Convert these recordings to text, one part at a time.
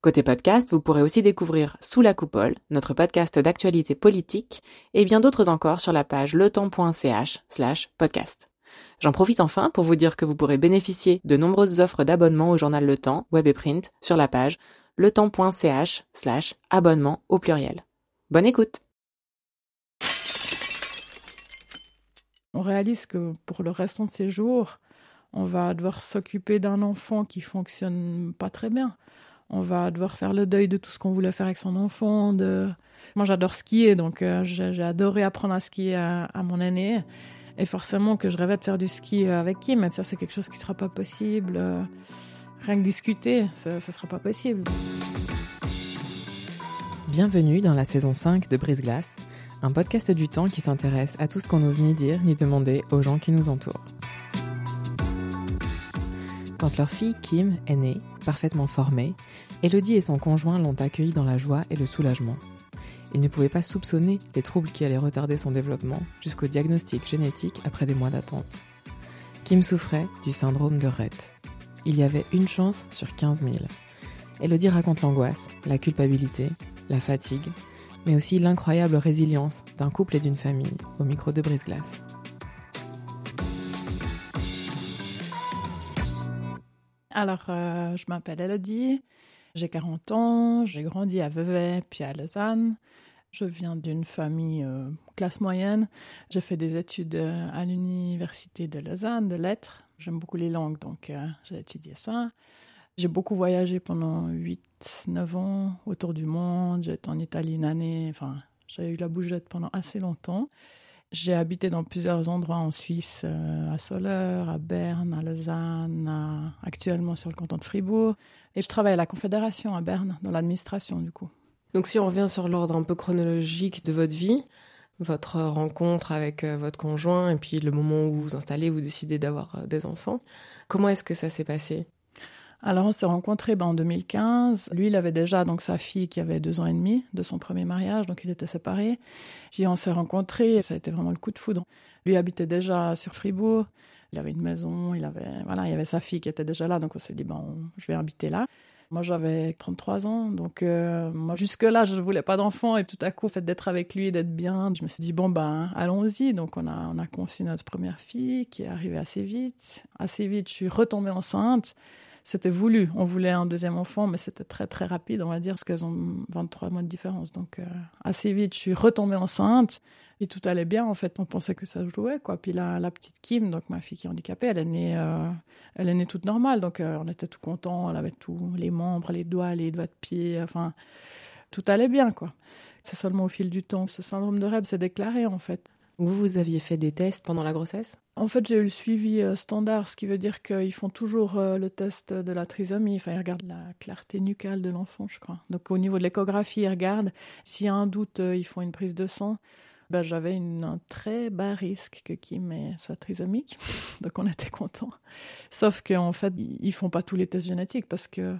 Côté podcast, vous pourrez aussi découvrir Sous la coupole, notre podcast d'actualité politique, et bien d'autres encore sur la page letemps.ch slash podcast. J'en profite enfin pour vous dire que vous pourrez bénéficier de nombreuses offres d'abonnement au journal Le Temps, web et print, sur la page letemps.ch slash abonnement au pluriel. Bonne écoute On réalise que pour le restant de ses jours, on va devoir s'occuper d'un enfant qui fonctionne pas très bien on va devoir faire le deuil de tout ce qu'on voulait faire avec son enfant. Moi, j'adore skier, donc euh, j'ai adoré apprendre à skier à, mon aîné. Et forcément que je rêvais de faire du ski avec qui, mais ça, c'est quelque chose qui ne sera pas possible. Euh, rien que discuter, ça ne sera pas possible. Bienvenue dans la saison 5 de Brise Glace, un podcast du temps qui s'intéresse à tout ce qu'on n'ose ni dire ni demander aux gens qui nous entourent. Quand leur fille Kim est née, parfaitement formée, Elodie et son conjoint l'ont accueillie dans la joie et le soulagement. Ils ne pouvaient pas soupçonner les troubles qui allaient retarder son développement jusqu'au diagnostic génétique après des mois d'attente. Kim souffrait du syndrome de Rett. Il y avait une chance sur 15 000. Elodie raconte l'angoisse, la culpabilité, la fatigue, mais aussi l'incroyable résilience d'un couple et d'une famille au micro de brise-glace. Alors, euh, je m'appelle Elodie, j'ai 40 ans, j'ai grandi à Vevey puis à Lausanne. Je viens d'une famille euh, classe moyenne. J'ai fait des études euh, à l'université de Lausanne, de lettres. J'aime beaucoup les langues, donc j'ai étudié ça. J'ai beaucoup voyagé pendant 8-9 ans autour du monde. J'étais en Italie une année. Enfin, j'ai eu la bougette pendant assez longtemps. J'ai habité dans plusieurs endroits en Suisse, euh, à Soleure, à Berne, à Lausanne, actuellement sur le canton de Fribourg. Et je travaille à la Confédération à Berne, dans l'administration du coup. Donc si on revient sur l'ordre un peu chronologique de votre vie, votre rencontre avec euh, votre conjoint et puis le moment où vous vous installez, vous décidez d'avoir euh, des enfants, comment est-ce que ça s'est passé? Alors on s'est rencontrés ben, en 2015. Lui, il avait déjà donc sa fille qui avait deux ans et demi de son premier mariage, donc il était séparé. Puis on s'est rencontrés ça a été vraiment le coup de foudre. Lui habitait déjà sur Fribourg. Il avait une maison, il avait voilà, il avait sa fille qui était déjà là, donc on s'est dit bon, je vais habiter là. Moi, j'avais 33 ans, donc euh, moi jusque-là, je ne voulais pas d'enfant et tout à coup, le fait d'être avec lui, d'être bien, je me suis dit bon ben allons-y. Donc on a on a conçu notre première fille qui est arrivée assez vite. Assez vite, je suis retombée enceinte c'était voulu. On voulait un deuxième enfant, mais c'était très très rapide, on va dire, parce qu'elles ont 23 mois de différence. Donc euh, assez vite, je suis retombée enceinte et tout allait bien. En fait, on pensait que ça jouait, quoi. Puis la, la petite Kim, donc ma fille qui est handicapée, elle est née, euh, elle est née toute normale. Donc euh, on était tout contents. Elle avait tous les membres, les doigts, les doigts de pied. Enfin, tout allait bien, quoi. C'est seulement au fil du temps ce syndrome de Rett s'est déclaré, en fait. Vous, vous aviez fait des tests pendant la grossesse? En fait, j'ai eu le suivi euh, standard, ce qui veut dire qu'ils font toujours euh, le test de la trisomie. Enfin, ils regardent la clarté nucale de l'enfant, je crois. Donc, au niveau de l'échographie, ils regardent. S'il y a un doute, euh, ils font une prise de sang. Ben, j'avais un très bas risque que Kim soit trisomique, donc on était content. Sauf qu'en fait, ils font pas tous les tests génétiques parce que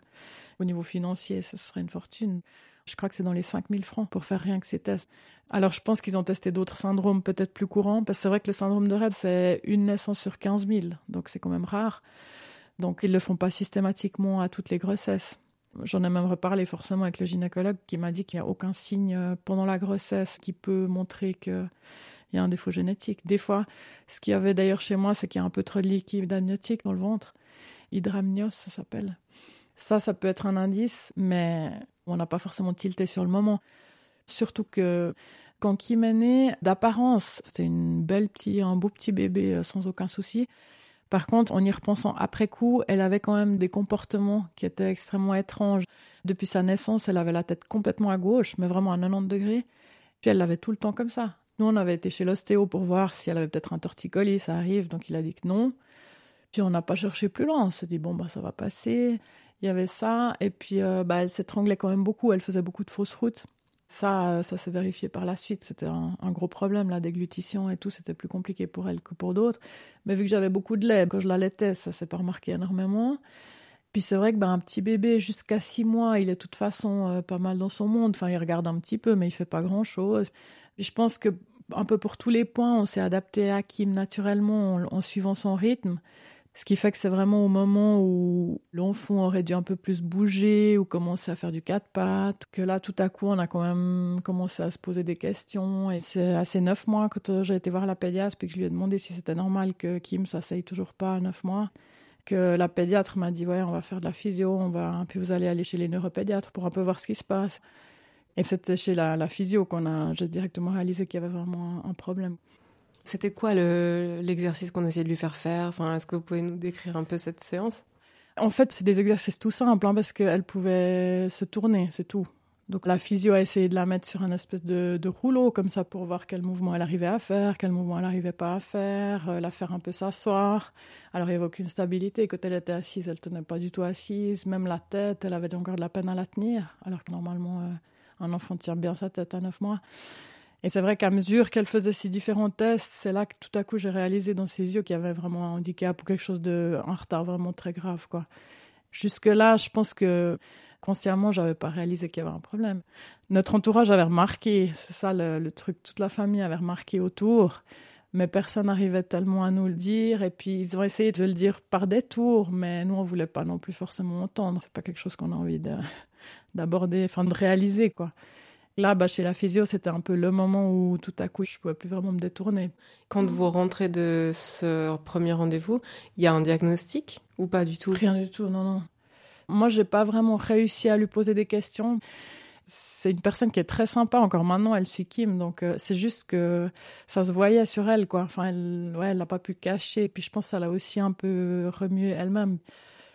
au niveau financier, ce serait une fortune. Je crois que c'est dans les 5000 francs pour faire rien que ces tests. Alors je pense qu'ils ont testé d'autres syndromes peut-être plus courants, parce que c'est vrai que le syndrome de Rett, c'est une naissance sur 15 000, donc c'est quand même rare. Donc ils ne le font pas systématiquement à toutes les grossesses. J'en ai même reparlé forcément avec le gynécologue qui m'a dit qu'il n'y a aucun signe euh, pendant la grossesse qui peut montrer qu'il y a un défaut génétique. Des fois, ce qu'il y avait d'ailleurs chez moi, c'est qu'il y a un peu trop de liquide amniotique dans le ventre. Hydramnios, ça s'appelle. Ça, ça peut être un indice, mais on n'a pas forcément tilté sur le moment. Surtout que quand Kim est née, d'apparence, c'était une belle petit, un beau petit bébé euh, sans aucun souci. Par contre, en y repensant après coup, elle avait quand même des comportements qui étaient extrêmement étranges. Depuis sa naissance, elle avait la tête complètement à gauche, mais vraiment à 90 degrés. Puis elle l'avait tout le temps comme ça. Nous, on avait été chez l'ostéo pour voir si elle avait peut-être un torticolis, ça arrive, donc il a dit que non. Puis on n'a pas cherché plus loin, on s'est dit bon bah ça va passer. Il y avait ça, et puis euh, bah, elle s'étranglait quand même beaucoup, elle faisait beaucoup de fausses routes. Ça, ça s'est vérifié par la suite. C'était un, gros problème, la déglutition et tout. C'était plus compliqué pour elle que pour d'autres. Mais vu que j'avais beaucoup de lait, quand je l'allaitais, ça s'est pas remarqué énormément. Puis c'est vrai que ben, un petit bébé jusqu'à six mois, il est de toute façon euh, pas mal dans son monde. Enfin, il regarde un petit peu, mais il fait pas grand chose. je pense que un peu pour tous les points, on s'est adapté à Kim naturellement en, suivant son rythme. Ce qui fait que c'est vraiment au moment où l'enfant aurait dû un peu plus bouger ou commencer à faire du quatre pattes, que là, tout à coup, on a quand même commencé à se poser des questions. Et c'est assez neuf mois quand j'ai été voir la pédiatre, puis que je lui ai demandé si c'était normal que Kim s'asseye toujours pas à neuf mois que la pédiatre m'a dit ouais on va faire de la physio, on va puis vous allez aller chez les neuropédiatres pour un peu voir ce qui se passe. Et c'était chez la, physio qu'on a j'ai directement réalisé qu'il y avait vraiment un, problème. C'était quoi l'exercice qu'on essayait de lui faire faire? Enfin, Est-ce que vous pouvez nous décrire un peu cette séance? En fait, c'est des exercices tout simples hein, parce qu'elle pouvait se tourner, c'est tout. Donc la physio a essayé de la mettre sur un espèce de, rouleau comme ça pour voir quel mouvement elle arrivait à faire, quel mouvement elle n'arrivait pas à faire, euh, la faire un peu s'asseoir. Alors il n'y avait aucune stabilité. Quand elle était assise, elle tenait pas du tout assise. Même la tête, elle avait encore de la peine à la tenir. Alors que normalement, euh, un enfant tient bien sa tête à neuf mois. Et c'est vrai qu'à mesure qu'elle faisait ces différents tests, c'est là que tout à coup j'ai réalisé dans ses yeux qu'il y avait vraiment un handicap ou quelque chose de un retard vraiment très grave. Jusque là, je pense que consciemment, j'avais pas réalisé qu'il y avait un problème. Notre entourage avait remarqué, c'est ça le, truc, toute la famille avait remarqué autour, mais personne n'arrivait tellement à nous le dire. Et puis ils ont essayé de le dire par détour, mais nous on voulait pas non plus forcément entendre. C'est pas quelque chose qu'on a envie d'aborder, enfin de réaliser quoi. Là, bah, chez la physio, c'était un peu le moment où tout à coup, je ne pouvais plus vraiment me détourner. Quand vous rentrez de ce premier rendez-vous, il y a un diagnostic ou pas du tout? Rien du tout, non, non. Moi, j'ai pas vraiment réussi à lui poser des questions. C'est une personne qui est très sympa. Encore maintenant, elle suit Kim, donc euh, c'est juste que ça se voyait sur elle, quoi. Enfin, elle, ouais, elle n'a pas pu cacher. Et puis, je pense qu'elle a aussi un peu remué elle-même.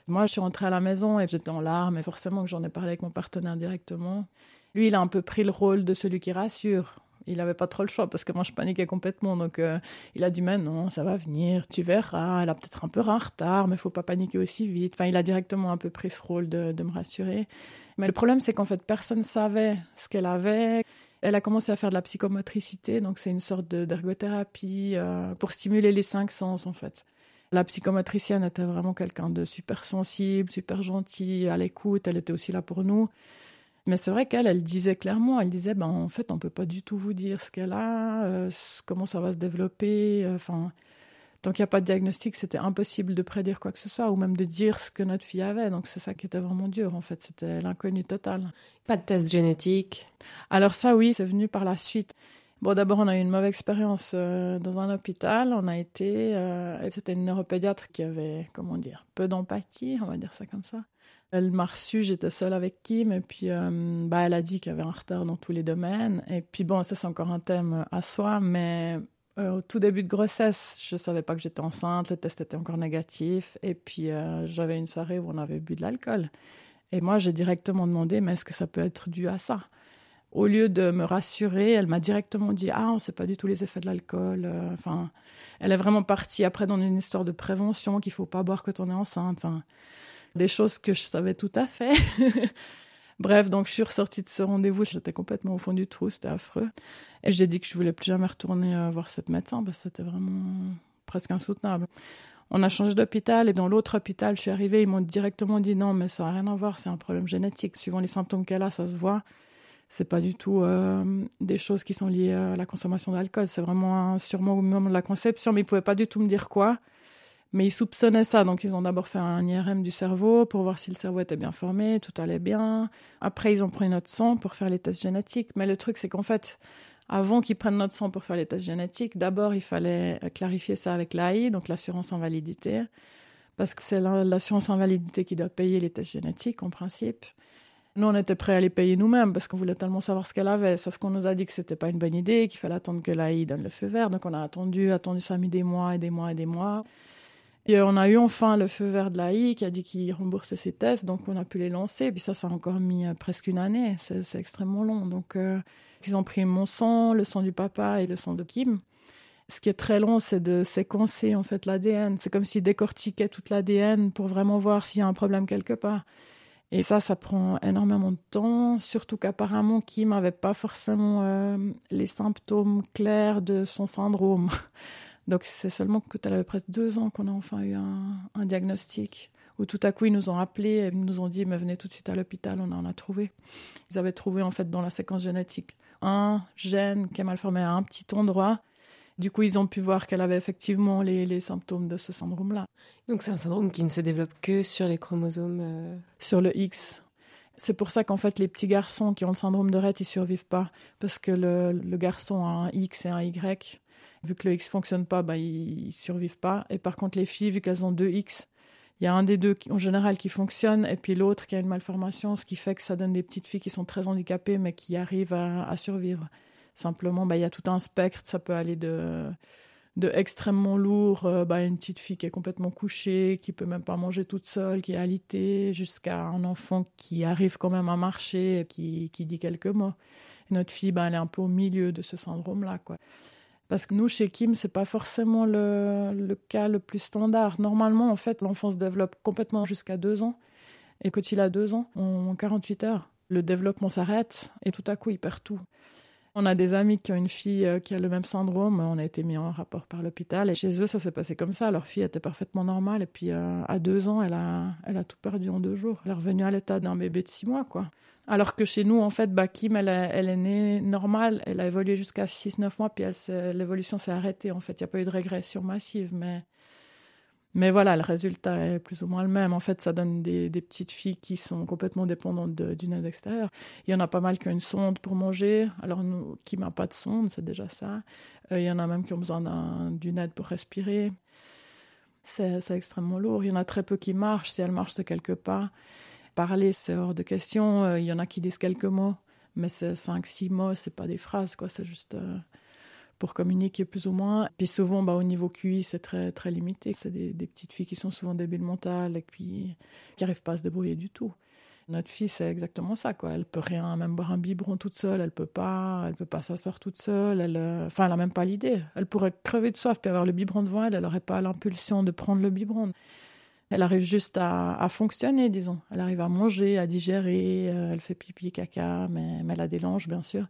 Moi, je suis rentrée à la maison et j'étais en larmes. Et forcément, que j'en ai parlé avec mon partenaire directement. Lui, il a un peu pris le rôle de celui qui rassure il n'avait pas trop le choix parce que moi je paniquais complètement. Donc euh, il a dit mais non, ça va venir, tu verras. Elle a peut-être un peu en retard, mais il faut pas paniquer aussi vite. Enfin, il a directement un peu pris ce rôle de, me rassurer. Mais le problème c'est qu'en fait personne savait ce qu'elle avait. Elle a commencé à faire de la psychomotricité, donc c'est une sorte d'ergothérapie euh, pour stimuler les cinq sens en fait. La psychomotricienne était vraiment quelqu'un de super sensible, super gentil, à l'écoute. Elle était aussi là pour nous. Mais c'est vrai qu'elle, elle disait clairement, elle disait, ben en fait, on peut pas du tout vous dire ce qu'elle a, euh, comment ça va se développer. Euh, enfin, tant qu'il n'y a pas de diagnostic, c'était impossible de prédire quoi que ce soit, ou même de dire ce que notre fille avait. Donc c'est ça qui était vraiment dur, en fait. C'était l'inconnu total. Pas de test génétique. Alors ça, oui, c'est venu par la suite. Bon, d'abord, on a eu une mauvaise expérience euh, dans un hôpital. On a été, c'était une neuropédiatre qui avait, comment dire, peu d'empathie, on va dire ça comme ça. Elle m'a reçue, j'étais seule avec Kim, et puis euh, bah, elle a dit qu'il y avait un retard dans tous les domaines. Et puis bon, ça c'est encore un thème à soi, mais euh, au tout début de grossesse, je savais pas que j'étais enceinte, le test était encore négatif, et puis euh, j'avais une soirée où on avait bu de l'alcool. Et moi, j'ai directement demandé, mais est-ce que ça peut être dû à ça? Au lieu de me rassurer, elle m'a directement dit, ah, on sait pas du tout les effets de l'alcool. Enfin, elle est vraiment partie après dans une histoire de prévention qu'il faut pas boire quand on est enceinte. Des choses que je savais tout à fait. Bref, donc je suis ressortie de ce rendez-vous, j'étais complètement au fond du trou, c'était affreux. Et j'ai dit que je voulais plus jamais retourner euh, voir cette médecin parce que c'était vraiment presque insoutenable. On a changé d'hôpital et dans l'autre hôpital, je suis arrivée, ils m'ont directement dit non, mais ça n'a rien à voir, c'est un problème génétique. Suivant les symptômes qu'elle a, ça se voit. C'est pas du tout euh, des choses qui sont liées à la consommation d'alcool. C'est vraiment sûrement au moment de la conception, mais ils pouvaient pas du tout me dire quoi. Mais ils soupçonnaient ça, donc ils ont d'abord fait un IRM du cerveau pour voir si le cerveau était bien formé, tout allait bien. Après, ils ont pris notre sang pour faire les tests génétiques. Mais le truc, c'est qu'en fait, avant qu'ils prennent notre sang pour faire les tests génétiques, d'abord, il fallait clarifier ça avec l'AI, donc l'assurance invalidité, parce que c'est l'assurance invalidité qui doit payer les tests génétiques, en principe. Nous, on était prêts à les payer nous-mêmes parce qu'on voulait tellement savoir ce qu'elle avait. Sauf qu'on nous a dit que c'était pas une bonne idée, qu'il fallait attendre que l'AI donne le feu vert. Donc, on a attendu, attendu, ça a mis des mois et des mois et des mois. Et on a eu enfin le feu vert de l'AI qui a dit qu'il remboursait ses tests, donc on a pu les lancer. Puis ça, ça a encore mis euh, presque une année. C'est extrêmement long. Donc, euh, ils ont pris mon sang, le sang du papa et le sang de Kim. Ce qui est très long, c'est de séquencer en fait l'ADN. C'est comme s'ils décortiquaient toute l'ADN pour vraiment voir s'il y a un problème quelque part. Et ça, ça prend énormément de temps, surtout qu'apparemment Kim n'avait pas forcément euh, les symptômes clairs de son syndrome. Donc c'est seulement que elle avait presque deux ans qu'on a enfin eu un, un, diagnostic, où tout à coup ils nous ont appelés et ils nous ont dit mais venez tout de suite à l'hôpital, on en a trouvé. Ils avaient trouvé en fait dans la séquence génétique un gène qui est mal formé à un petit endroit du coup, ils ont pu voir qu'elle avait effectivement les, les symptômes de ce syndrome-là. Donc c'est un syndrome qui ne se développe que sur les chromosomes euh, Sur le X. C'est pour ça qu'en fait, les petits garçons qui ont le syndrome de Rett, ils survivent pas. Parce que le, le garçon a un X et un Y. Vu que le X fonctionne pas, bah, ils, ils survivent pas. Et par contre, les filles, vu qu'elles ont deux X, il y a un des deux en général qui fonctionne et puis l'autre qui a une malformation, ce qui fait que ça donne des petites filles qui sont très handicapées mais qui arrivent à, survivre. Simplement, bah, il y a tout un spectre. Ça peut aller de, extrêmement lourd, euh, bah, une petite fille qui est complètement couchée, qui peut même pas manger toute seule, qui est alitée, jusqu'à un enfant qui arrive quand même à marcher, qui, qui dit quelques mots. Et notre fille, bah, elle est un peu au milieu de ce syndrome-là, quoi. Parce que nous, chez Kim, c'est pas forcément le, le cas le plus standard. Normalement, en fait, l'enfant se développe complètement jusqu'à deux ans. Et quand il a deux ans, en 48 heures, le développement s'arrête et tout à coup, il perd tout. On a des amis qui ont une fille euh, qui a le même syndrome. On a été mis en rapport par l'hôpital. Et chez eux, ça s'est passé comme ça. Leur fille était parfaitement normale. Et puis, euh, à deux ans, elle a, elle a tout perdu en deux jours. Elle est revenue à l'état d'un bébé de six mois, quoi. Alors que chez nous, en fait, bah, Kim, elle, est née normale. Elle a évolué jusqu'à 6-9 mois. Puis l'évolution s'est arrêtée. En fait, il n'y a pas eu de régression massive. Mais mais voilà, le résultat est plus ou moins le même. En fait, ça donne des, petites filles qui sont complètement dépendantes d'une aide extérieure. Il y en a pas mal qui ont une sonde pour manger. Alors, nous, qui n'a pas de sonde, c'est déjà ça. Euh, il y en a même qui ont besoin d'une aide pour respirer. C'est extrêmement lourd. Il y en a très peu qui marchent. Si elles marchent, c'est quelques pas. Parler, c'est hors de question. Euh, il y en a qui disent quelques mots. Mais c'est cinq, six mots, c'est pas des phrases, quoi. C'est juste... Euh, pour communiquer plus ou moins. Puis souvent, bah, au niveau QI, c'est très, très limité. C'est des, petites filles qui sont souvent débiles mentales et puis qui n'arrivent pas à se débrouiller du tout. Notre fille, c'est exactement ça, quoi. Elle peut rien, même boire un biberon toute seule, elle peut pas, elle peut pas s'asseoir toute seule. Elle, euh, enfin, elle a même pas l'idée. Elle pourrait crever de soif puis avoir le biberon devant elle, elle aurait pas l'impulsion de prendre le biberon. Elle arrive juste à, à, fonctionner, disons. Elle arrive à manger, à digérer, euh, elle fait pipi, caca, mais, mais elle a des langes, bien sûr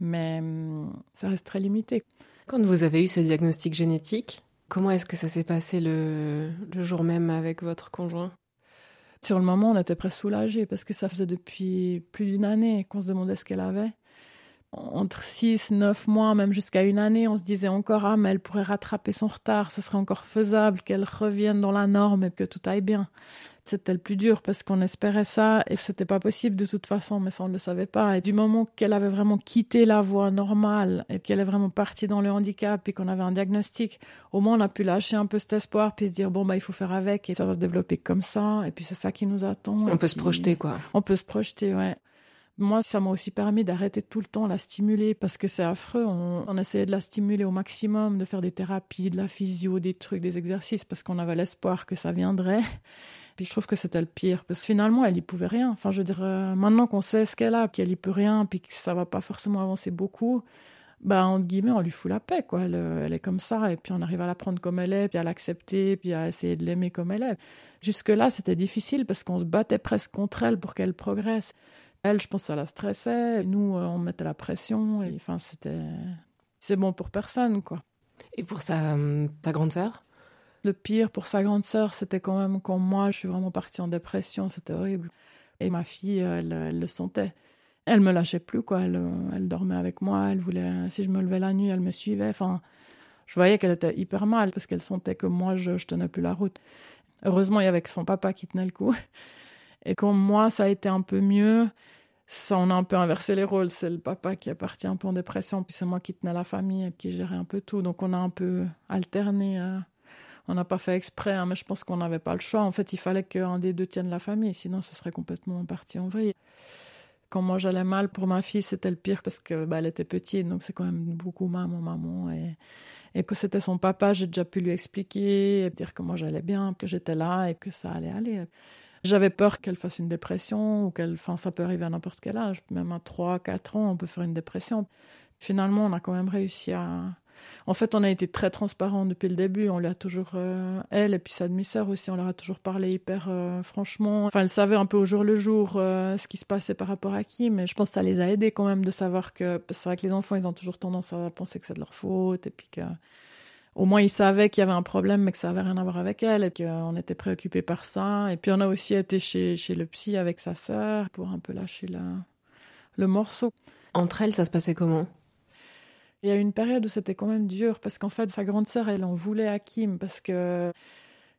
mais hum, ça reste très limité. Quand vous avez eu ce diagnostic génétique, comment est-ce que ça s'est passé le, le, jour même avec votre conjoint? Sur le moment, on était presque soulagés parce que ça faisait depuis plus d'une année qu'on se demandait ce qu'elle avait. Entre 6, 9 mois, même jusqu'à une année, on se disait encore, ah, mais elle pourrait rattraper son retard, ce serait encore faisable qu'elle revienne dans la norme et que tout aille bien c'était le plus dur parce qu'on espérait ça et c'était pas possible de toute façon, mais ça on ne le savait pas. Et du moment qu'elle avait vraiment quitté la voie normale et qu'elle est vraiment partie dans le handicap et qu'on avait un diagnostic, au moins on a pu lâcher un peu cet espoir puis se dire bon bah il faut faire avec et ça va se développer comme ça et puis c'est ça qui nous attend. On peut puis, se projeter quoi. On peut se projeter, ouais. Moi, ça m'a aussi permis d'arrêter tout le temps la stimuler parce que c'est affreux. On, on, essayait de la stimuler au maximum, de faire des thérapies, de la physio, des trucs, des exercices parce qu'on avait l'espoir que ça viendrait. Puis je trouve que c'était le pire, parce que finalement, elle y pouvait rien. Enfin, je veux dire, euh, maintenant qu'on sait ce qu'elle a, qu'elle y peut rien, puis que ça va pas forcément avancer beaucoup, bah, entre guillemets, on lui fout la paix, quoi. Elle, euh, elle, est comme ça, et puis on arrive à la prendre comme elle est, puis à l'accepter, puis à essayer de l'aimer comme elle est. Jusque-là, c'était difficile parce qu'on se battait presque contre elle pour qu'elle progresse. Elle, je pense, ça la stressait. Nous, euh, on mettait la pression, et enfin, c'était. C'est bon pour personne, quoi. Et pour sa grande sœur? Le pire pour sa grande sœur, c'était quand même quand moi, je suis vraiment partie en dépression, c'était horrible. Et ma fille, elle, elle, le sentait. Elle me lâchait plus, quoi. Elle, dormait avec moi, elle voulait, si je me levais la nuit, elle me suivait. Enfin, je voyais qu'elle était hyper mal parce qu'elle sentait que moi, je, je tenais plus la route. Heureusement, il y avait que son papa qui tenait le coup. Et quand moi, ça a été un peu mieux, ça, on a un peu inversé les rôles. C'est le papa qui est parti un peu en dépression, puis c'est moi qui tenais la famille et qui gérait un peu tout. Donc, on a un peu alterné. Euh, on n'a pas fait exprès, hein, mais je pense qu'on n'avait pas le choix. En fait, il fallait qu'un des deux tienne la famille, sinon ce serait complètement parti en vrille. Quand moi j'allais mal pour ma fille, c'était le pire parce que bah, elle était petite, donc c'est quand même beaucoup maman, maman. Et, que c'était son papa, j'ai déjà pu lui expliquer, et dire que moi j'allais bien, que j'étais là et que ça allait aller. J'avais peur qu'elle fasse une dépression ou qu'elle, enfin, ça peut arriver à n'importe quel âge, même à 3, 4 ans, on peut faire une dépression. Finalement, on a quand même réussi à, En fait, on a été très transparent depuis le début. On lui toujours, euh, elle et puis sa demi-sœur aussi, on leur a toujours parlé hyper euh, franchement. Enfin, elle savait un peu au jour le jour euh, ce qui se passait par rapport à qui, mais je pense que ça les a aidés quand même de savoir que c'est vrai que les enfants, ils ont toujours tendance à penser que c'est de leur faute et puis que au moins ils savaient qu'il y avait un problème mais que ça avait rien à voir avec elle et qu'on était préoccupés par ça. Et puis on a aussi été chez, chez le psy avec sa sœur pour un peu lâcher la, le morceau. Entre elles, ça se passait comment? Il y a eu une période où c'était quand même dur parce qu'en fait, sa grande sœur, elle en voulait à Kim parce que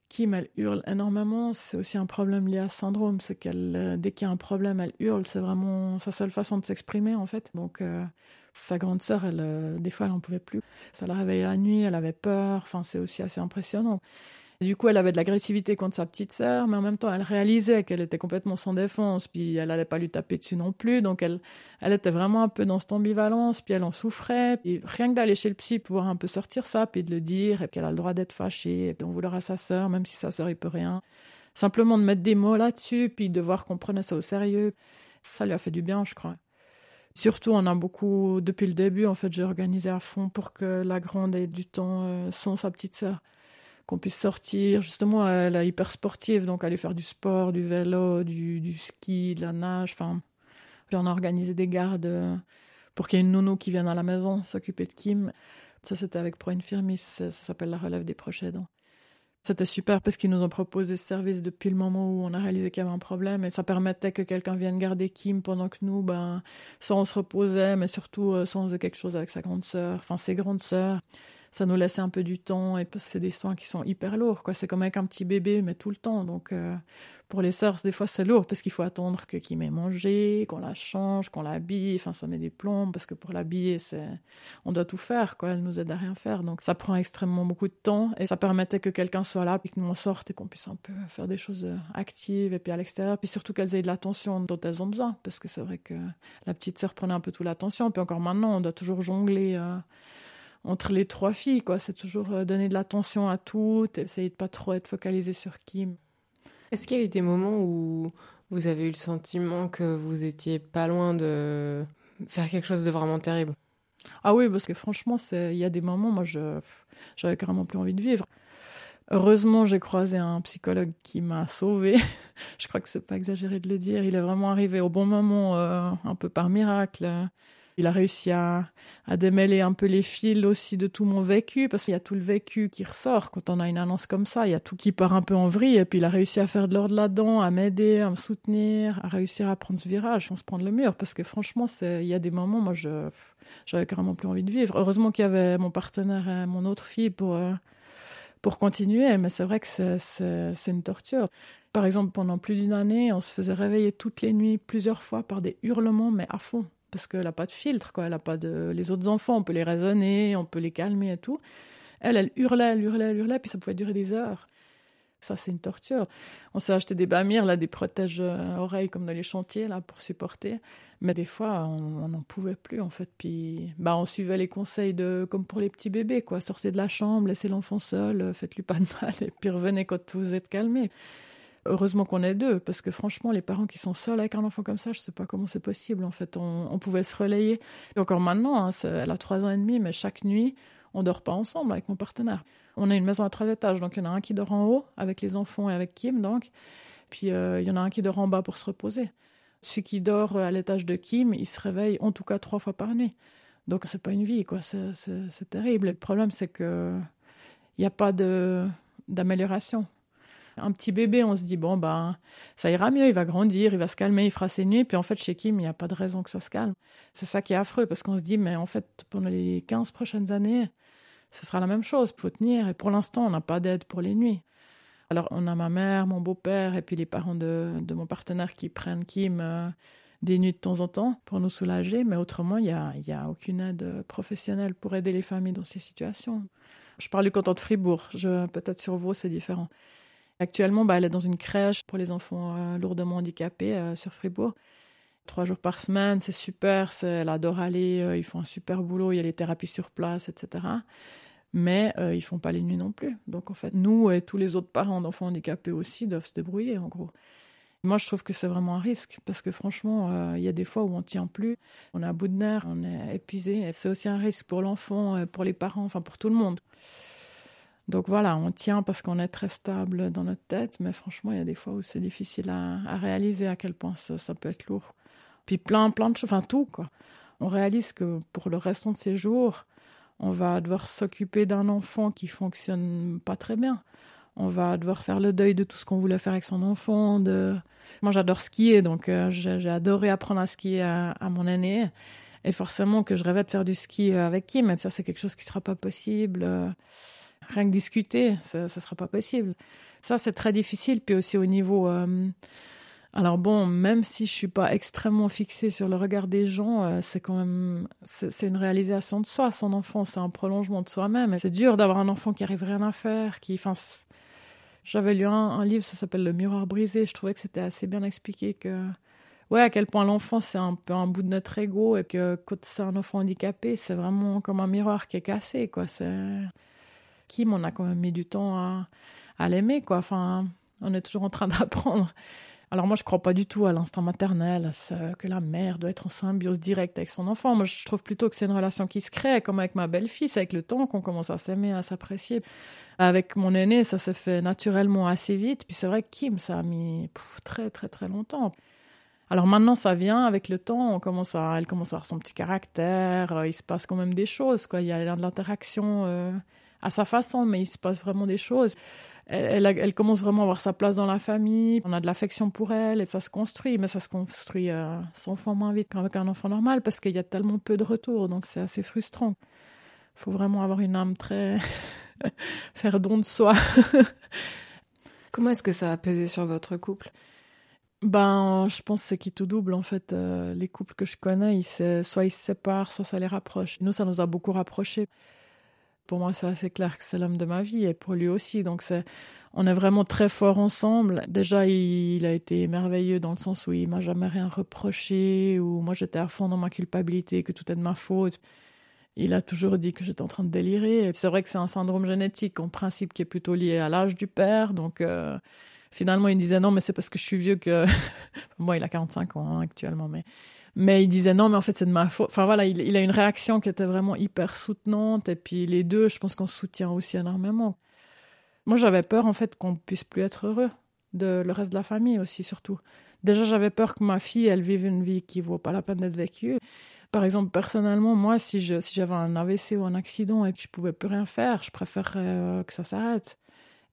Kim, elle hurle énormément. C'est aussi un problème lié à ce syndrome. C'est qu'elle, euh, dès qu'il y a un problème, elle hurle. C'est vraiment sa seule façon de s'exprimer, en fait. Donc, euh, sa grande sœur, elle, euh, des fois, elle n'en pouvait plus. Ça la réveillait la nuit, elle avait peur. Enfin, c'est aussi assez impressionnant du coup, elle avait de l'agressivité contre sa petite sœur, mais en même temps, elle réalisait qu'elle était complètement sans défense, puis elle n'allait pas lui taper dessus non plus. Donc, elle, elle était vraiment un peu dans cette ambivalence, puis elle en souffrait. Et rien que d'aller chez le psy, pouvoir un peu sortir ça, puis de le dire, et qu'elle a le droit d'être fâchée, et d'en vouloir à sa sœur, même si sa sœur, il peut rien. Simplement de mettre des mots là-dessus, puis de voir qu'on prenait ça au sérieux, ça lui a fait du bien, je crois. Surtout, on a beaucoup, depuis le début, en fait, j'ai organisé à fond pour que la grande ait du temps euh, sans sa petite sœur qu'on puisse sortir. Justement, elle est hyper sportive, donc aller faire du sport, du vélo, du, ski, de la nage. Enfin, on a organisé des gardes euh, pour qu'il y ait une nounou qui vienne à la maison s'occuper de Kim. Ça, c'était avec Pro Infirmis, ça, s'appelle la relève des proches aidants. C'était super parce qu'ils nous ont proposé ce service depuis le moment où on a réalisé qu'il y avait un problème et ça permettait que quelqu'un vienne garder Kim pendant que nous, ben, soit on se reposait, mais surtout euh, soit on faisait quelque chose avec sa grande sœur, enfin ses grandes sœurs ça nous laissait un peu du temps et parce que c'est des soins qui sont hyper lourds quoi. C'est comme avec un petit bébé mais tout le temps. Donc euh, pour les sœurs des fois c'est lourd parce qu'il faut attendre que qui met manger qu'on la change qu'on l'habille. Enfin ça met des plombs parce que pour l'habiller c'est on doit tout faire quoi. Elle nous aide à rien faire. Donc ça prend extrêmement beaucoup de temps et ça permettait que quelqu'un soit là puis que nous on sorte et qu'on puisse un peu faire des choses euh, actives et puis à l'extérieur. Puis surtout qu'elles aient de l'attention dont elles ont besoin parce que c'est vrai que la petite sœur prenait un peu toute l'attention. Puis encore maintenant on doit toujours jongler euh, entre les trois filles, quoi. C'est toujours euh, donner de l'attention à toutes, essayer de pas trop être focalisé sur Kim. Est-ce qu'il y a eu des moments où vous avez eu le sentiment que vous étiez pas loin de faire quelque chose de vraiment terrible? Ah oui, parce que franchement, il y a des moments, moi, j'avais carrément plus envie de vivre. Heureusement, j'ai croisé un psychologue qui m'a sauvée. je crois que c'est pas exagéré de le dire. Il est vraiment arrivé au bon moment, euh, un peu par miracle. Il a réussi à, démêler un peu les fils aussi de tout mon vécu, parce qu'il y a tout le vécu qui ressort quand on a une annonce comme ça. Il y a tout qui part un peu en vrille, et puis il a réussi à faire de l'ordre là-dedans, à m'aider, à me soutenir, à réussir à prendre ce virage sans se prendre le mur, parce que franchement, il y a des moments, moi, j'avais carrément plus envie de vivre. Heureusement qu'il y avait mon partenaire et mon autre fille pour euh, pour continuer, mais c'est vrai que c'est une torture. Par exemple, pendant plus d'une année, on se faisait réveiller toutes les nuits, plusieurs fois, par des hurlements, mais à fond parce qu'elle n'a pas de filtre, quoi. Elle a pas de. Les autres enfants, on peut les raisonner, on peut les calmer et tout. Elle, elle hurlait, elle hurlait, elle hurlait, puis ça pouvait durer des heures. Ça, c'est une torture. On s'est acheté des bamires, là, des protèges euh, oreilles comme dans les chantiers, là, pour supporter. Mais des fois, on n'en pouvait plus, en fait. Puis, bah, on suivait les conseils de, comme pour les petits bébés, quoi. Sortez de la chambre, laissez l'enfant seul, euh, faites-lui pas de mal, et puis revenez quand vous êtes calmé. Heureusement qu'on est deux, parce que franchement, les parents qui sont seuls avec un enfant comme ça, je sais pas comment c'est possible. En fait, on, pouvait se relayer. Et encore maintenant, hein, elle a trois ans et demi, mais chaque nuit, on dort pas ensemble avec mon partenaire. On a une maison à trois étages, donc il y en a un qui dort en haut avec les enfants et avec Kim, donc. Puis euh, il y en a un qui dort en bas pour se reposer. Celui qui dort à l'étage de Kim, il se réveille en tout cas trois fois par nuit. Donc c'est pas une vie, quoi. C'est terrible. Le problème, c'est que il n'y a pas de d'amélioration. Un petit bébé, on se dit, bon, ben, ça ira mieux, il va grandir, il va se calmer, il fera ses nuits. Puis en fait, chez Kim, il n'y a pas de raison que ça se calme. C'est ça qui est affreux, parce qu'on se dit, mais en fait, pendant les 15 prochaines années, ce sera la même chose, il faut tenir. Et pour l'instant, on n'a pas d'aide pour les nuits. Alors, on a ma mère, mon beau-père, et puis les parents de, mon partenaire qui prennent Kim euh, des nuits de temps en temps pour nous soulager. Mais autrement, il n'y a, y a aucune aide professionnelle pour aider les familles dans ces situations. Je parle du canton de Fribourg. Peut-être sur vous, c'est différent. Actuellement, bah, elle est dans une crèche pour les enfants euh, lourdement handicapés euh, sur Fribourg. Trois jours par semaine, c'est super, elle adore aller, euh, ils font un super boulot, il y a les thérapies sur place, etc. Mais ils font pas les nuits non plus. Donc en fait, nous et tous les autres parents d'enfants handicapés aussi doivent se débrouiller en gros. Moi, je trouve que c'est vraiment un risque parce que franchement, il y a des fois où on tient plus, on est à bout de nerfs, on est épuisé. C'est aussi un risque pour l'enfant, pour les parents, enfin pour tout le monde. Donc voilà, on tient parce qu'on est très stable dans notre tête, mais franchement, il y a des fois où c'est difficile à, réaliser à quel point ça, peut être lourd. Puis plein, plein de choses, enfin tout, quoi. On réalise que pour le restant de ses jours, on va devoir s'occuper d'un enfant qui fonctionne pas très bien on va devoir faire le deuil de tout ce qu'on voulait faire avec son enfant. Moi, j'adore skier, donc euh, j'ai adoré apprendre à skier à, mon aîné. Et forcément que je rêvais de faire du ski avec Kim, mais ça, c'est quelque chose qui ne sera pas possible. Euh, rien que discuter, ça ne sera pas possible. Ça, c'est très difficile. Puis aussi au niveau... Alors bon, même si je suis pas extrêmement fixée sur le regard des gens, c'est quand même c'est une réalisation de soi. Son enfant, c'est un prolongement de soi-même. C'est dur d'avoir un enfant qui arrive rien à faire, qui, enfin, j'avais lu un, livre, ça s'appelle Le miroir brisé. Je trouvais que c'était assez bien expliqué que, ouais, à quel point l'enfant c'est un peu un bout de notre ego et que quand c'est un enfant handicapé, c'est vraiment comme un miroir qui est cassé, quoi. C'est Kim, on a quand même mis du temps à, à l'aimer, quoi. Enfin, on est toujours en train d'apprendre. Alors moi, je crois pas du tout à l'instinct maternel, à que la mère doit être en symbiose directe avec son enfant. Moi, je trouve plutôt que c'est une relation qui se crée, comme avec ma belle-fille, c'est avec le temps qu'on commence à s'aimer, à s'apprécier. Avec mon aîné, ça s'est fait naturellement assez vite. Puis c'est vrai que Kim, ça a mis très très très longtemps. Alors maintenant, ça vient avec le temps. On commence à, elle commence à avoir son petit caractère. Euh, il se passe quand même des choses. Quoi. Il y a de l'interaction euh, à sa façon, mais il se passe vraiment des choses elle, commence vraiment à avoir sa place dans la famille. On a de l'affection pour elle et ça se construit, mais ça se construit euh, 100 fois moins vite qu'avec un enfant normal parce qu'il y a tellement peu de retours, donc c'est assez frustrant. Il faut vraiment avoir une âme très. faire don de soi. Comment est-ce que ça a pesé sur votre couple? Ben, je pense que c'est qui tout double en fait. Euh, les couples que je connais, ils soit ils se séparent, soit ça les rapproche. Nous, ça nous a beaucoup rapprochés pour moi, c'est assez clair que c'est l'homme de ma vie et pour lui aussi. Donc, c'est, on est vraiment très fort ensemble. Déjà, il, a été merveilleux dans le sens où il m'a jamais rien reproché, ou moi j'étais à fond dans ma culpabilité, que tout est de ma faute. Il a toujours dit que j'étais en train de délirer. C'est vrai que c'est un syndrome génétique, en principe, qui est plutôt lié à l'âge du père. Donc, euh, finalement, il disait non, mais c'est parce que je suis vieux que. moi, il a 45 ans hein, actuellement, mais mais il disait non, mais en fait, c'est de ma faute. Enfin voilà, il, a une réaction qui était vraiment hyper soutenante. Et puis les deux, je pense qu'on se soutient aussi énormément. Moi, j'avais peur en fait qu'on puisse plus être heureux de le reste de la famille aussi, surtout. Déjà, j'avais peur que ma fille, elle vive une vie qui vaut pas la peine d'être vécue. Par exemple, personnellement, moi, si je si j'avais un AVC ou un accident et que je pouvais plus rien faire, je préférerais euh, que ça s'arrête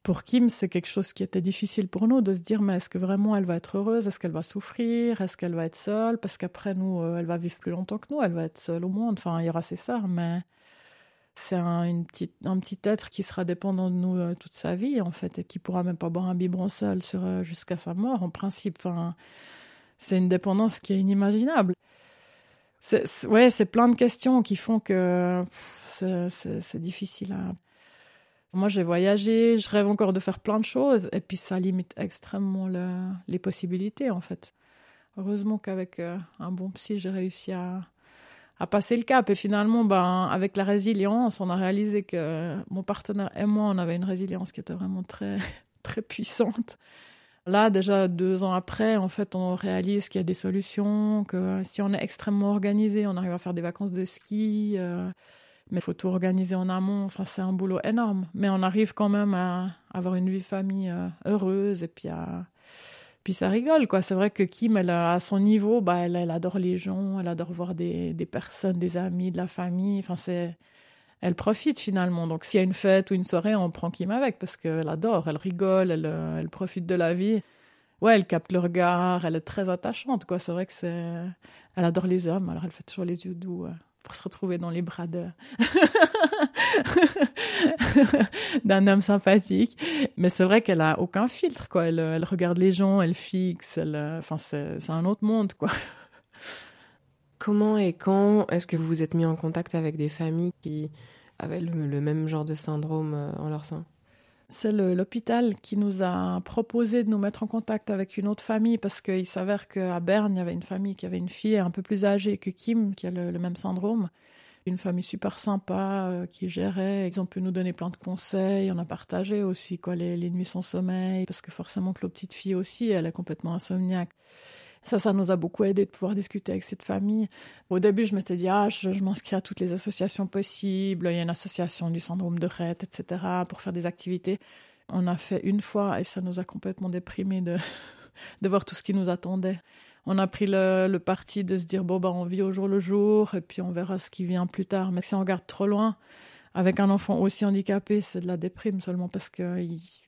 pour Kim, c'est quelque chose qui était difficile pour nous de se dire mais est-ce que vraiment elle va être heureuse? Est-ce qu'elle va souffrir? Est-ce qu'elle va être seule? Parce qu'après nous, euh, elle va vivre plus longtemps que nous, elle va être seule au monde. Enfin, il y aura ses sœurs, mais c'est un, une un petit être qui sera dépendant de nous euh, toute sa vie en fait et qui pourra même pas boire un biberon seul euh, jusqu'à sa mort en principe. Enfin, c'est une dépendance qui est inimaginable. C'est, ouais, c'est plein de questions qui font que c'est difficile à moi, j'ai voyagé, je rêve encore de faire plein de choses, et puis ça limite extrêmement les possibilités, en fait. Heureusement qu'avec euh, un bon psy, j'ai réussi à, passer le cap. Et finalement, ben, avec la résilience, on a réalisé que mon partenaire et moi, on avait une résilience qui était vraiment très, très puissante. Là, déjà deux ans après, en fait, on réalise qu'il y a des solutions, que si on est extrêmement organisé, on arrive à faire des vacances de ski. Euh, mais il faut tout organiser en amont. Enfin, c'est un boulot énorme. Mais on arrive quand même à avoir une vie famille euh, heureuse et puis. Puis ça rigole, quoi. C'est vrai que Kim, elle, à son niveau, bah, elle, elle adore les gens, elle adore voir des, des personnes, des amis, de la famille. Enfin, c'est... Elle profite finalement. Donc, s'il y a une fête ou une soirée, on prend Kim avec parce qu'elle adore, elle rigole, elle, euh, elle profite de la vie. Ouais, elle capte le regard, elle est très attachante, quoi. C'est vrai que c'est... Elle adore les hommes, alors elle fait toujours les yeux doux pour se retrouver dans les bras d'un homme sympathique. Mais c'est vrai qu'elle a aucun filtre, quoi. Elle, regarde les gens, elle fixe, elle, enfin, c'est, c'est un autre monde, quoi. Comment et quand est-ce que vous vous êtes mis en contact avec des familles qui avaient le même genre de syndrome euh, en leur sein? C'est l'hôpital qui nous a proposé de nous mettre en contact avec une autre famille parce qu'il s'avère qu'à Berne, il y avait une famille qui avait une fille un peu plus âgée que Kim, qui a le, même syndrome. Une famille super sympa euh, qui gérait. Ils ont pu nous donner plein de conseils. On a partagé aussi quoi, les, nuits sans sommeil. Parce que forcément que la petite fille aussi, elle est complètement insomniaque. Ça, ça nous a beaucoup aidé de pouvoir discuter avec cette famille. Au début, je m'étais dit, ah, je, m'inscris à toutes les associations possibles. Il y a une association du syndrome de Rett, etc., pour faire des activités. On a fait une fois et ça nous a complètement déprimés de, de voir tout ce qui nous attendait. On a pris le, parti de se dire, bon, bah, on vit au jour le jour et puis on verra ce qui vient plus tard. Mais si on regarde trop loin, avec un enfant aussi handicapé, c'est de la déprime seulement parce que,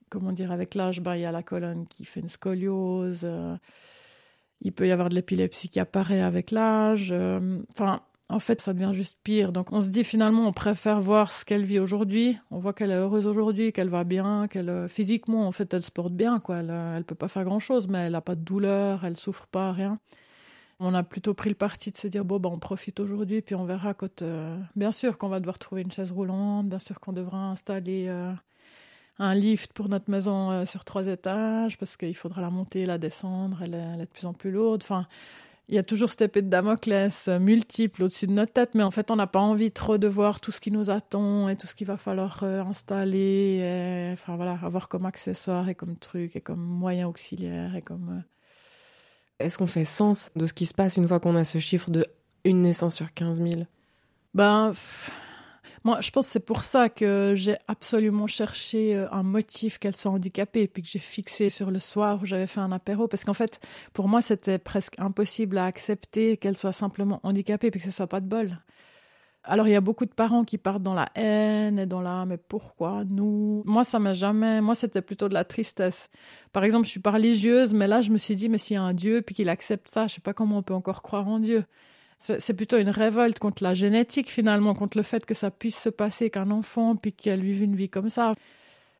comment dire, avec l'âge, bah, il y a la colonne qui fait une scoliose. Euh, il peut y avoir de l'épilepsie qui apparaît avec l'âge. Euh, enfin, en fait, ça devient juste pire. Donc, on se dit finalement, on préfère voir ce qu'elle vit aujourd'hui. On voit qu'elle est heureuse aujourd'hui, qu'elle va bien, qu'elle euh, physiquement, en fait, elle se porte bien. Quoi. Elle, euh, elle peut pas faire grand chose, mais elle n'a pas de douleur, elle souffre pas, rien. On a plutôt pris le parti de se dire bon, ben, on profite aujourd'hui, puis on verra quand. bien sûr qu'on va devoir trouver une chaise roulante, bien sûr qu'on devra installer un lift pour notre maison euh, sur trois étages parce qu'il faudra la monter, la descendre, elle est, de plus en plus lourde. Enfin, il y a toujours cette épée de Damoclès euh, multiple au-dessus de notre tête, mais en fait, on n'a pas envie trop de voir tout ce qui nous attend et tout ce qu'il va falloir euh, installer, et, enfin voilà, avoir comme accessoire et comme truc et comme moyen auxiliaire et comme. Est-ce qu'on fait sens de ce qui se passe une fois qu'on a ce chiffre de une naissance sur 15 000 Ben. Moi, je pense que c'est pour ça que j'ai absolument cherché euh, un motif qu'elle soit handicapée, puis que j'ai fixé sur le soir où j'avais fait un apéro, parce qu'en fait, pour moi, c'était presque impossible à accepter qu'elle soit simplement handicapée, puis que ce soit pas de bol. Alors, il y a beaucoup de parents qui partent dans la haine et dans la mais pourquoi nous? Moi, ça m'a jamais. Moi, c'était plutôt de la tristesse. Par exemple, je suis pas religieuse, mais là, je me suis dit, mais s'il y a un Dieu puis qu'il accepte ça, je sais pas comment on peut encore croire en Dieu c'est plutôt une révolte contre la génétique finalement, contre le fait que ça puisse se passer qu'un enfant puis qu'elle vive une vie comme ça.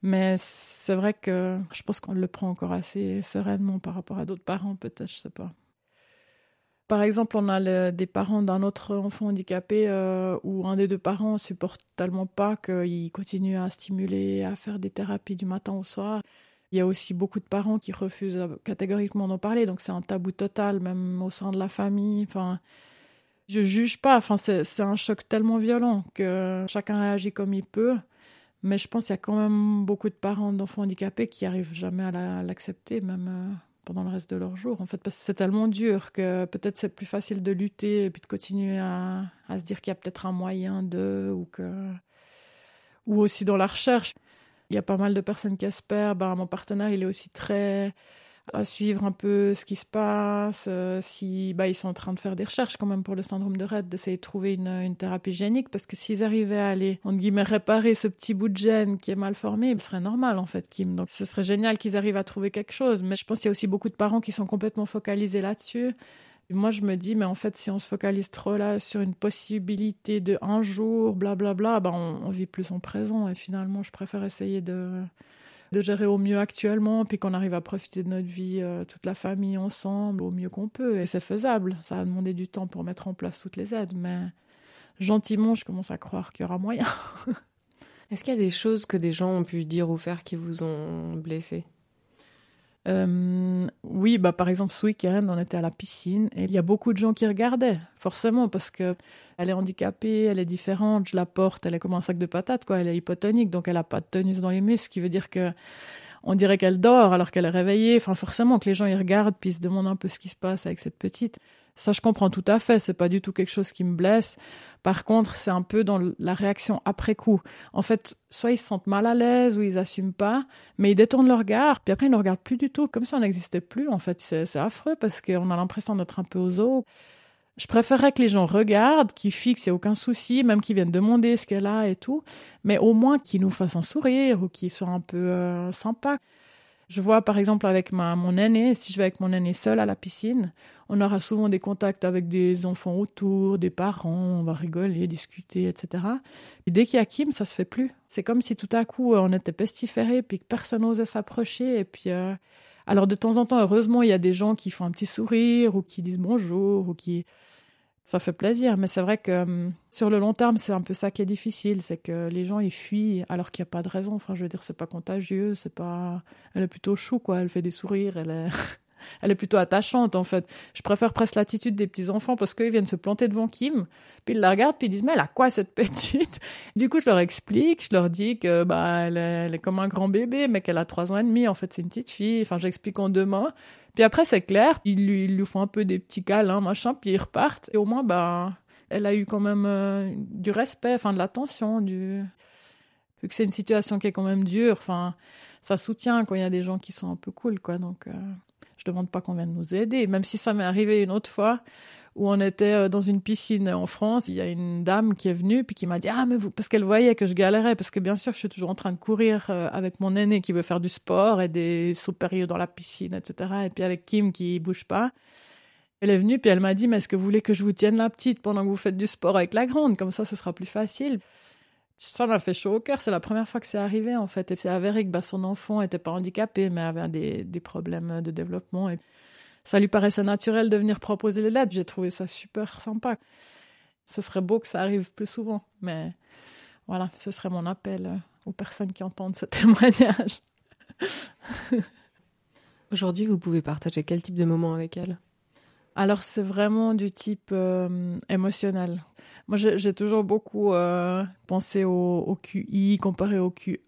Mais c'est vrai que je pense qu'on le prend encore assez sereinement par rapport à d'autres parents, peut-être, je sais pas. Par exemple, on a des parents d'un autre enfant handicapé euh, où un des deux parents supporte tellement pas qu'il continue à stimuler, à faire des thérapies du matin au soir. Il y a aussi beaucoup de parents qui refusent catégoriquement d'en parler, donc c'est un tabou total, même au sein de la famille. Enfin, je juge pas. Enfin, c'est un choc tellement violent que chacun réagit comme il peut. Mais je pense qu'il y a quand même beaucoup de parents d'enfants handicapés qui arrivent jamais à l'accepter, même euh, pendant le reste de leur jour. En fait, parce que c'est tellement dur que peut-être c'est plus facile de lutter et puis de continuer à, se dire qu'il y a peut-être un moyen de ou que ou aussi dans la recherche. Il y a pas mal de personnes qui espèrent. Ben, mon partenaire, il est aussi très à suivre un peu ce qui se passe, euh, si bah, ils sont en train de faire des recherches quand même pour le syndrome de Rett, d'essayer de trouver une, une, thérapie génique, parce que s'ils arrivaient à aller, entre guillemets, réparer ce petit bout de gène qui est mal formé, ce serait normal en fait, Kim. Donc ce serait génial qu'ils arrivent à trouver quelque chose. Mais je pense qu'il y a aussi beaucoup de parents qui sont complètement focalisés là-dessus. Moi, je me dis, mais en fait, si on se focalise trop là sur une possibilité de un jour, blablabla, bla, bla, bah, on, on vit plus son présent. Et finalement, je préfère essayer de de gérer au mieux actuellement, puis qu'on arrive à profiter de notre vie, euh, toute la famille ensemble, au mieux qu'on peut. Et c'est faisable. Ça a demandé du temps pour mettre en place toutes les aides, mais gentiment, je commence à croire qu'il y aura moyen. Est-ce qu'il y a des choses que des gens ont pu dire ou faire qui vous ont blessé? Euh, oui, bah par exemple ce week-end, on était à la piscine et il y a beaucoup de gens qui regardaient, forcément, parce que elle est handicapée, elle est différente. Je la porte, elle est comme un sac de patates, quoi. Elle est hypotonique, donc elle a pas de tonus dans les muscles, ce qui veut dire que on dirait qu'elle dort alors qu'elle est réveillée. Enfin, forcément que les gens y regardent puis se demandent un peu ce qui se passe avec cette petite. Ça, je comprends tout à fait. C'est pas du tout quelque chose qui me blesse. Par contre, c'est un peu dans la réaction après coup. En fait, soit ils se sentent mal à l'aise ou ils assument pas, mais ils détournent leur regard, puis après ils ne regardent plus du tout, comme si on n'existait plus. En fait, c'est affreux parce qu'on a l'impression d'être un peu aux eaux. Je préférerais que les gens regardent, qu'ils fixent, il n'y a aucun souci, même qu'ils viennent demander ce qu'elle a et tout, mais au moins qu'ils nous fassent un sourire ou qu'ils soient un peu euh, sympas. Je vois par exemple avec ma, mon aîné, si je vais avec mon aîné seul à la piscine, on aura souvent des contacts avec des enfants autour, des parents, on va rigoler, discuter, etc. Et dès qu'il y a Kim, ça se fait plus. C'est comme si tout à coup on était pestiférés, puis que personne n'osait s'approcher, et puis euh, alors de temps en temps, heureusement, il y a des gens qui font un petit sourire ou qui disent bonjour ou qui ça fait plaisir, mais c'est vrai que hum, sur le long terme, c'est un peu ça qui est difficile, c'est que les gens ils fuient alors qu'il n'y a pas de raison. Enfin, je veux dire, c'est pas contagieux, c'est pas. Elle est plutôt chou, quoi. Elle fait des sourires, elle est, elle est plutôt attachante en fait. Je préfère presque l'attitude des petits enfants parce qu'ils viennent se planter devant Kim, puis ils la regardent puis ils disent mais elle a quoi cette petite? Du coup je leur explique, je leur dis que bah elle est, comme un grand bébé mais qu'elle a trois ans et demi en fait c'est une petite fille. Enfin j'explique en deux mots. Puis après c'est clair, ils lui, font un peu des petits câlins machin puis ils repartent. Et au moins bah elle a eu quand même euh, du respect, enfin de l'attention, du vu que c'est une situation qui est quand même dure, enfin ça soutient quand il y a des gens qui sont un peu cool quoi. Donc euh, je demande pas qu'on vienne nous aider. Même si ça m'est arrivé une autre fois où on était euh, dans une piscine en France, il y a une dame qui est venue puis qui m'a dit ah mais vous parce qu'elle voyait que je galérais parce que bien sûr je suis toujours en train de courir euh, avec mon aîné qui veut faire du sport et des sauts périlleux dans la piscine etc et puis avec Kim qui bouge pas. Elle est venue puis elle m'a dit mais est-ce que vous voulez que je vous tienne la petite pendant que vous faites du sport avec la grande? Comme ça ce sera plus facile ça m'a fait chaud au cœur. C'est la première fois que c'est arrivé, en fait. Et c'est avéré que bah, son enfant n'était pas handicapé, mais avait des, des, problèmes de développement. Et ça lui paraissait naturel de venir proposer les lettres. J'ai trouvé ça super sympa. Ce serait beau que ça arrive plus souvent. Mais voilà, ce serait mon appel euh, aux personnes qui entendent ce témoignage. Aujourd'hui, vous pouvez partager quel type de moment avec elle? Alors, c'est vraiment du type euh, émotionnel. Moi, j'ai toujours beaucoup euh, pensé au, QI comparé au QE.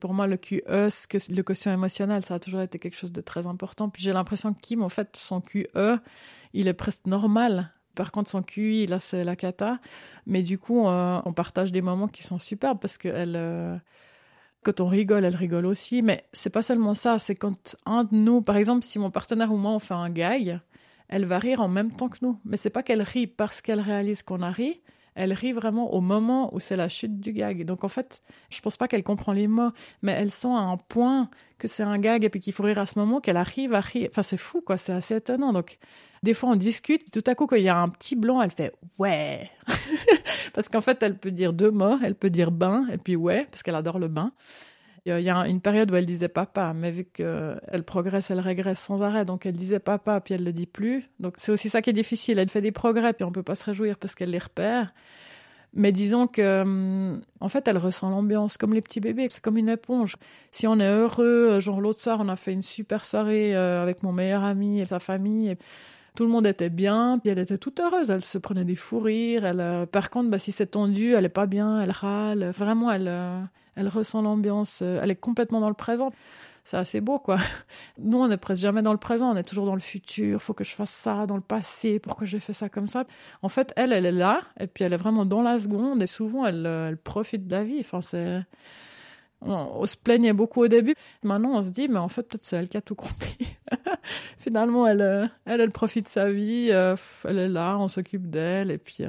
Pour moi, le QE, le quotient émotionnel, ça a toujours été quelque chose de très important. Puis j'ai l'impression que Kim, en fait, son QE, il est presque normal. Par contre, son QI, là, c'est la cata. Mais du coup, euh, on partage des moments qui sont superbes parce que euh, quand on rigole, elle rigole aussi. Mais c'est pas seulement ça, c'est quand un de nous, par exemple, si mon partenaire ou moi, on fait un gag, elle va rire en même temps que nous. Mais c'est pas qu'elle rit parce qu'elle réalise qu'on a ri, elle rit vraiment au moment où c'est la chute du gag. Donc en fait, je pense pas qu'elle comprend les mots, mais elle sent à un point que c'est un gag et puis qu'il faut rire à ce moment qu'elle arrive à rire. Enfin, c'est fou, quoi. C'est assez étonnant. Donc, des fois, on discute. Tout à coup, quand il y a un petit blanc, elle fait ouais. parce qu'en fait, elle peut dire deux mots. Elle peut dire bain et puis ouais, parce qu'elle adore le bain. Il y a une période où elle disait papa, mais vu qu'elle progresse, elle régresse sans arrêt, donc elle disait papa, puis elle le dit plus. Donc c'est aussi ça qui est difficile. Elle fait des progrès, puis on peut pas se réjouir parce qu'elle les repère. Mais disons que, hum, en fait, elle ressent l'ambiance comme les petits bébés. C'est comme une éponge. Si on est heureux, genre l'autre soir, on a fait une super soirée euh, avec mon meilleur ami et sa famille. Tout le monde était bien, puis elle était toute heureuse. Elle se prenait des fous rires. Elle, euh, par contre, bah, si c'est tendu, elle est pas bien, elle râle. Vraiment, elle, euh, elle ressent l'ambiance, euh, elle est complètement dans le présent. C'est assez beau, quoi. Nous, on n'est presque jamais dans le présent, on est toujours dans le futur. Faut que je fasse ça dans le passé, pourquoi j'ai fait ça comme ça. En fait, elle, elle est là, et puis elle est vraiment dans la seconde, et souvent, elle, euh, elle profite de la vie. Enfin, c'est. On, se plaignait beaucoup au début. Maintenant, on se dit, mais en fait, peut-être c'est elle qui a tout compris. Finalement, elle, euh, elle, elle profite de sa vie. elle est là, on s'occupe d'elle, et puis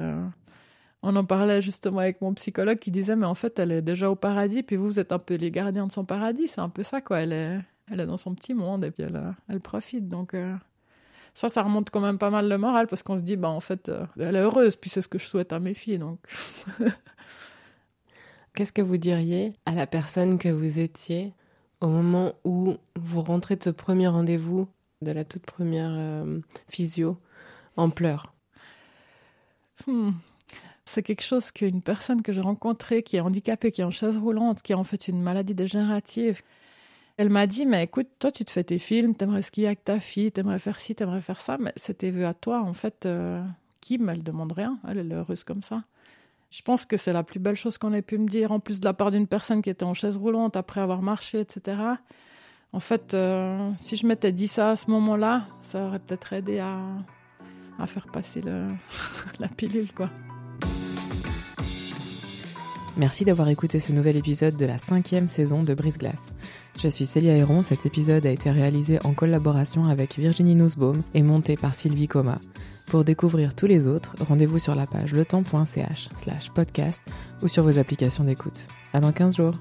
on en parlait justement avec mon psychologue qui disait mais en fait elle est déjà au paradis puis vous vous êtes un peu les gardiens de son paradis. C'est un peu ça quoi. Elle est elle est dans son petit monde et puis elle elle profite. Donc euh, ça ça remonte quand même pas mal le moral parce qu'on se dit bah en fait euh, elle est heureuse puis c'est ce que je souhaite à mes filles donc. Qu'est-ce que vous diriez à la personne que vous étiez au moment où vous rentrez de ce premier rendez-vous de la toute première euh, physio en pleurs? Hmm. C'est quelque chose qu'une personne que j'ai rencontrée qui est handicapée, qui est en chaise roulante, qui a en fait une maladie dégénérative, elle m'a dit, mais écoute, toi, tu te fais tes films, t'aimerais skier avec ta fille, t'aimerais faire ci, t'aimerais faire ça, mais c'était vu à toi, en fait. Euh, Kim, elle demande rien, elle, est heureuse comme ça. Je pense que c'est la plus belle chose qu'on ait pu me dire, en plus de la part d'une personne qui était en chaise roulante après avoir marché, etc. En fait, euh, si je m'étais dit ça à ce moment-là, ça aurait peut-être aidé à, à faire passer la pilule, quoi. Merci d'avoir écouté ce nouvel épisode de la cinquième saison de Brise Glace. Je suis Célia Héron, cet épisode a été réalisé en collaboration avec Virginie Nussbaum et monté par Sylvie Coma. Pour découvrir tous les autres, rendez-vous sur la page letemps.ch slash podcast ou sur vos applications d'écoute. À dans 15 jours.